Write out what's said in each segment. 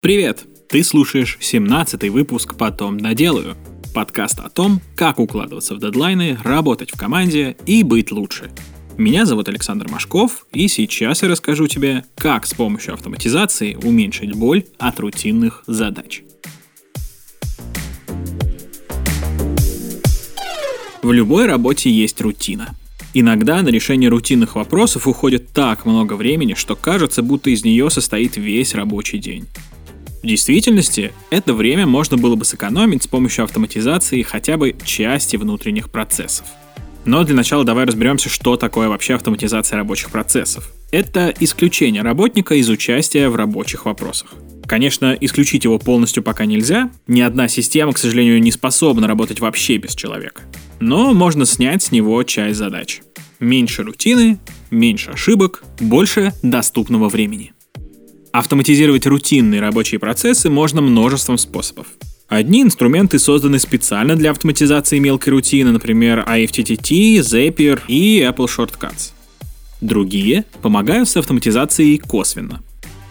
Привет! Ты слушаешь 17-й выпуск «Потом наделаю» — подкаст о том, как укладываться в дедлайны, работать в команде и быть лучше. Меня зовут Александр Машков, и сейчас я расскажу тебе, как с помощью автоматизации уменьшить боль от рутинных задач. В любой работе есть рутина. Иногда на решение рутинных вопросов уходит так много времени, что кажется, будто из нее состоит весь рабочий день. В действительности, это время можно было бы сэкономить с помощью автоматизации хотя бы части внутренних процессов. Но для начала давай разберемся, что такое вообще автоматизация рабочих процессов. Это исключение работника из участия в рабочих вопросах. Конечно, исключить его полностью пока нельзя. Ни одна система, к сожалению, не способна работать вообще без человека. Но можно снять с него часть задач. Меньше рутины, меньше ошибок, больше доступного времени. Автоматизировать рутинные рабочие процессы можно множеством способов. Одни инструменты созданы специально для автоматизации мелкой рутины, например, IFTTT, Zapier и Apple Shortcuts. Другие помогают с автоматизацией косвенно.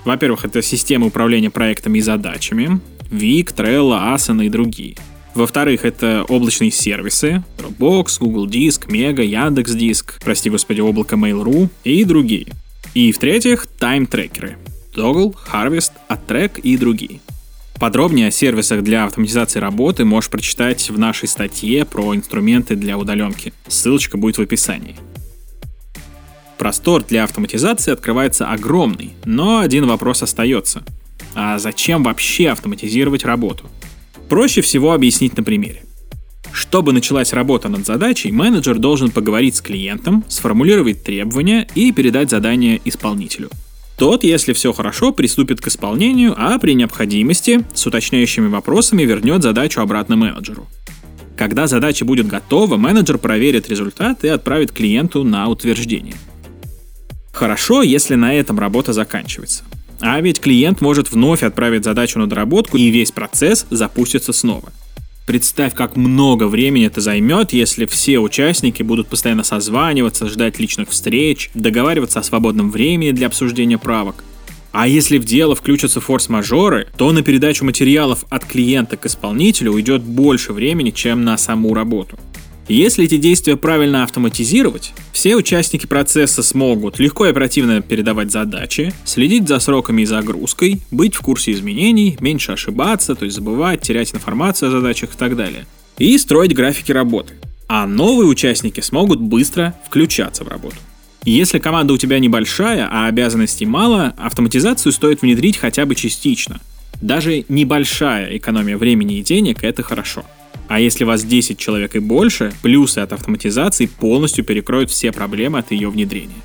Во-первых, это системы управления проектами и задачами, Vik, Trello, Asana и другие. Во-вторых, это облачные сервисы, Dropbox, Google Диск, Mega, Яндекс Диск, прости господи, облако Mail.ru и другие. И в-третьих, тайм-трекеры, Toggle, Harvest, AdTrack и другие. Подробнее о сервисах для автоматизации работы можешь прочитать в нашей статье про инструменты для удаленки. Ссылочка будет в описании. Простор для автоматизации открывается огромный, но один вопрос остается. А зачем вообще автоматизировать работу? Проще всего объяснить на примере. Чтобы началась работа над задачей, менеджер должен поговорить с клиентом, сформулировать требования и передать задание исполнителю – тот, если все хорошо, приступит к исполнению, а при необходимости с уточняющими вопросами вернет задачу обратно менеджеру. Когда задача будет готова, менеджер проверит результат и отправит клиенту на утверждение. Хорошо, если на этом работа заканчивается. А ведь клиент может вновь отправить задачу на доработку, и весь процесс запустится снова. Представь, как много времени это займет, если все участники будут постоянно созваниваться, ждать личных встреч, договариваться о свободном времени для обсуждения правок. А если в дело включатся форс-мажоры, то на передачу материалов от клиента к исполнителю уйдет больше времени, чем на саму работу. Если эти действия правильно автоматизировать, все участники процесса смогут легко и оперативно передавать задачи, следить за сроками и загрузкой, быть в курсе изменений, меньше ошибаться, то есть забывать, терять информацию о задачах и так далее. И строить графики работы. А новые участники смогут быстро включаться в работу. Если команда у тебя небольшая, а обязанностей мало, автоматизацию стоит внедрить хотя бы частично. Даже небольшая экономия времени и денег – это хорошо. А если вас 10 человек и больше, плюсы от автоматизации полностью перекроют все проблемы от ее внедрения.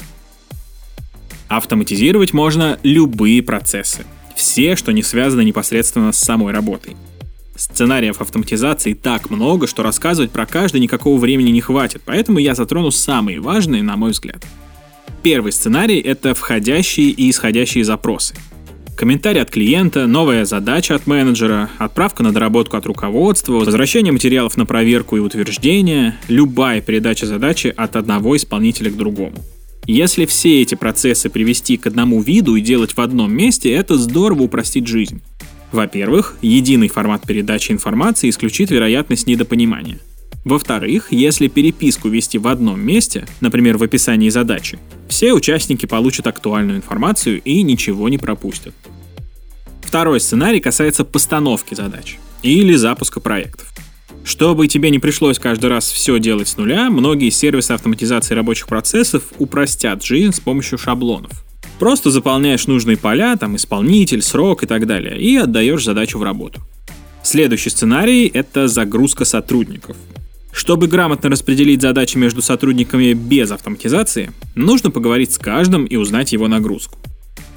Автоматизировать можно любые процессы. Все, что не связано непосредственно с самой работой. Сценариев автоматизации так много, что рассказывать про каждый никакого времени не хватит, поэтому я затрону самые важные, на мой взгляд. Первый сценарий — это входящие и исходящие запросы — Комментарий от клиента, новая задача от менеджера, отправка на доработку от руководства, возвращение материалов на проверку и утверждение, любая передача задачи от одного исполнителя к другому. Если все эти процессы привести к одному виду и делать в одном месте, это здорово упростит жизнь. Во-первых, единый формат передачи информации исключит вероятность недопонимания – во-вторых, если переписку вести в одном месте, например, в описании задачи, все участники получат актуальную информацию и ничего не пропустят. Второй сценарий касается постановки задач или запуска проектов. Чтобы тебе не пришлось каждый раз все делать с нуля, многие сервисы автоматизации рабочих процессов упростят жизнь с помощью шаблонов. Просто заполняешь нужные поля, там исполнитель, срок и так далее, и отдаешь задачу в работу. Следующий сценарий — это загрузка сотрудников. Чтобы грамотно распределить задачи между сотрудниками без автоматизации, нужно поговорить с каждым и узнать его нагрузку.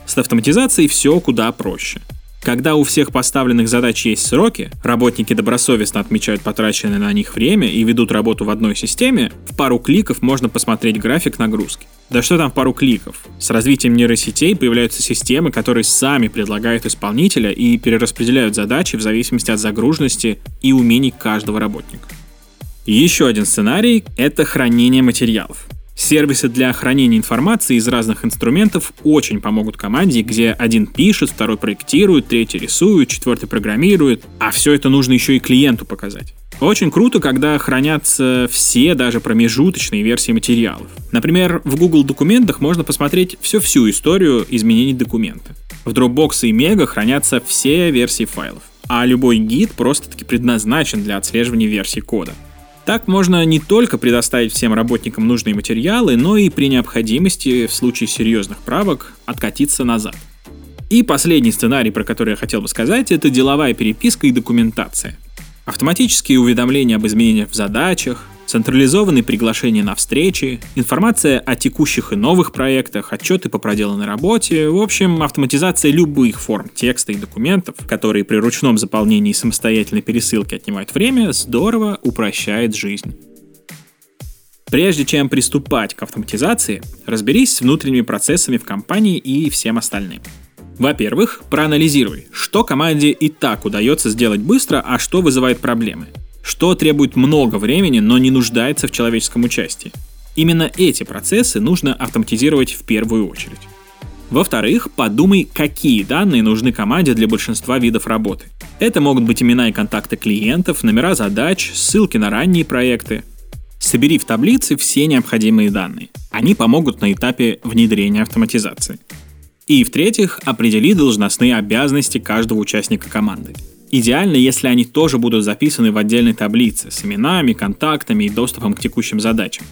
С автоматизацией все куда проще. Когда у всех поставленных задач есть сроки, работники добросовестно отмечают потраченное на них время и ведут работу в одной системе, в пару кликов можно посмотреть график нагрузки. Да что там пару кликов? С развитием нейросетей появляются системы, которые сами предлагают исполнителя и перераспределяют задачи в зависимости от загруженности и умений каждого работника. Еще один сценарий — это хранение материалов. Сервисы для хранения информации из разных инструментов очень помогут команде, где один пишет, второй проектирует, третий рисует, четвертый программирует, а все это нужно еще и клиенту показать. Очень круто, когда хранятся все даже промежуточные версии материалов. Например, в Google документах можно посмотреть всю-всю историю изменений документа. В Dropbox и Mega хранятся все версии файлов, а любой гид просто-таки предназначен для отслеживания версий кода. Так можно не только предоставить всем работникам нужные материалы, но и при необходимости в случае серьезных правок откатиться назад. И последний сценарий, про который я хотел бы сказать, это деловая переписка и документация. Автоматические уведомления об изменениях в задачах, централизованные приглашения на встречи, информация о текущих и новых проектах, отчеты по проделанной работе, в общем, автоматизация любых форм текста и документов, которые при ручном заполнении и самостоятельной пересылке отнимают время, здорово упрощает жизнь. Прежде чем приступать к автоматизации, разберись с внутренними процессами в компании и всем остальным. Во-первых, проанализируй, что команде и так удается сделать быстро, а что вызывает проблемы – что требует много времени, но не нуждается в человеческом участии. Именно эти процессы нужно автоматизировать в первую очередь. Во-вторых, подумай, какие данные нужны команде для большинства видов работы. Это могут быть имена и контакты клиентов, номера задач, ссылки на ранние проекты. Собери в таблице все необходимые данные. Они помогут на этапе внедрения автоматизации. И в-третьих, определи должностные обязанности каждого участника команды. Идеально, если они тоже будут записаны в отдельной таблице с именами, контактами и доступом к текущим задачам.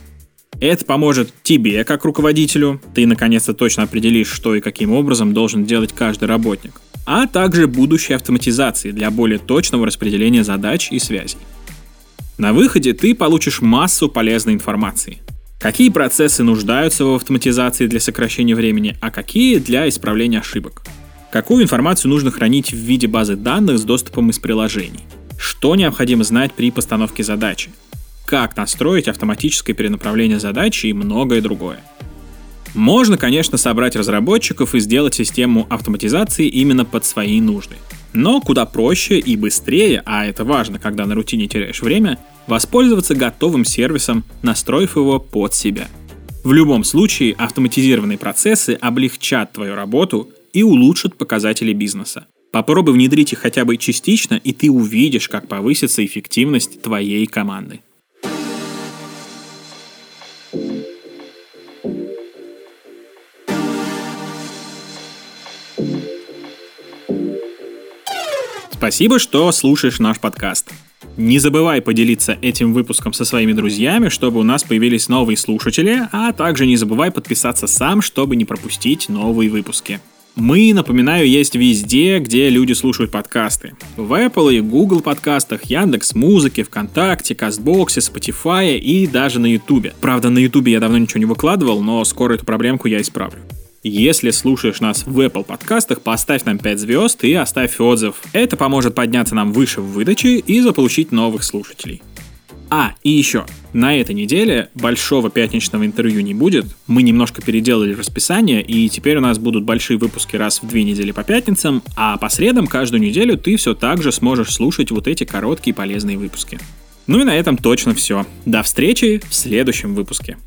Это поможет тебе, как руководителю, ты наконец-то точно определишь, что и каким образом должен делать каждый работник, а также будущей автоматизации для более точного распределения задач и связей. На выходе ты получишь массу полезной информации. Какие процессы нуждаются в автоматизации для сокращения времени, а какие для исправления ошибок – Какую информацию нужно хранить в виде базы данных с доступом из приложений? Что необходимо знать при постановке задачи? Как настроить автоматическое перенаправление задачи и многое другое. Можно, конечно, собрать разработчиков и сделать систему автоматизации именно под свои нужды. Но куда проще и быстрее, а это важно, когда на рутине теряешь время, воспользоваться готовым сервисом, настроив его под себя. В любом случае, автоматизированные процессы облегчат твою работу и улучшат показатели бизнеса. Попробуй внедрить их хотя бы частично, и ты увидишь, как повысится эффективность твоей команды. Спасибо, что слушаешь наш подкаст. Не забывай поделиться этим выпуском со своими друзьями, чтобы у нас появились новые слушатели, а также не забывай подписаться сам, чтобы не пропустить новые выпуски. Мы, напоминаю, есть везде, где люди слушают подкасты. В Apple и Google подкастах, Яндекс Музыке, ВКонтакте, Кастбоксе, Spotify и даже на Ютубе. Правда, на Ютубе я давно ничего не выкладывал, но скоро эту проблемку я исправлю. Если слушаешь нас в Apple подкастах, поставь нам 5 звезд и оставь отзыв. Это поможет подняться нам выше в выдаче и заполучить новых слушателей. А, и еще. На этой неделе большого пятничного интервью не будет. Мы немножко переделали расписание, и теперь у нас будут большие выпуски раз в две недели по пятницам, а по средам каждую неделю ты все так же сможешь слушать вот эти короткие полезные выпуски. Ну и на этом точно все. До встречи в следующем выпуске.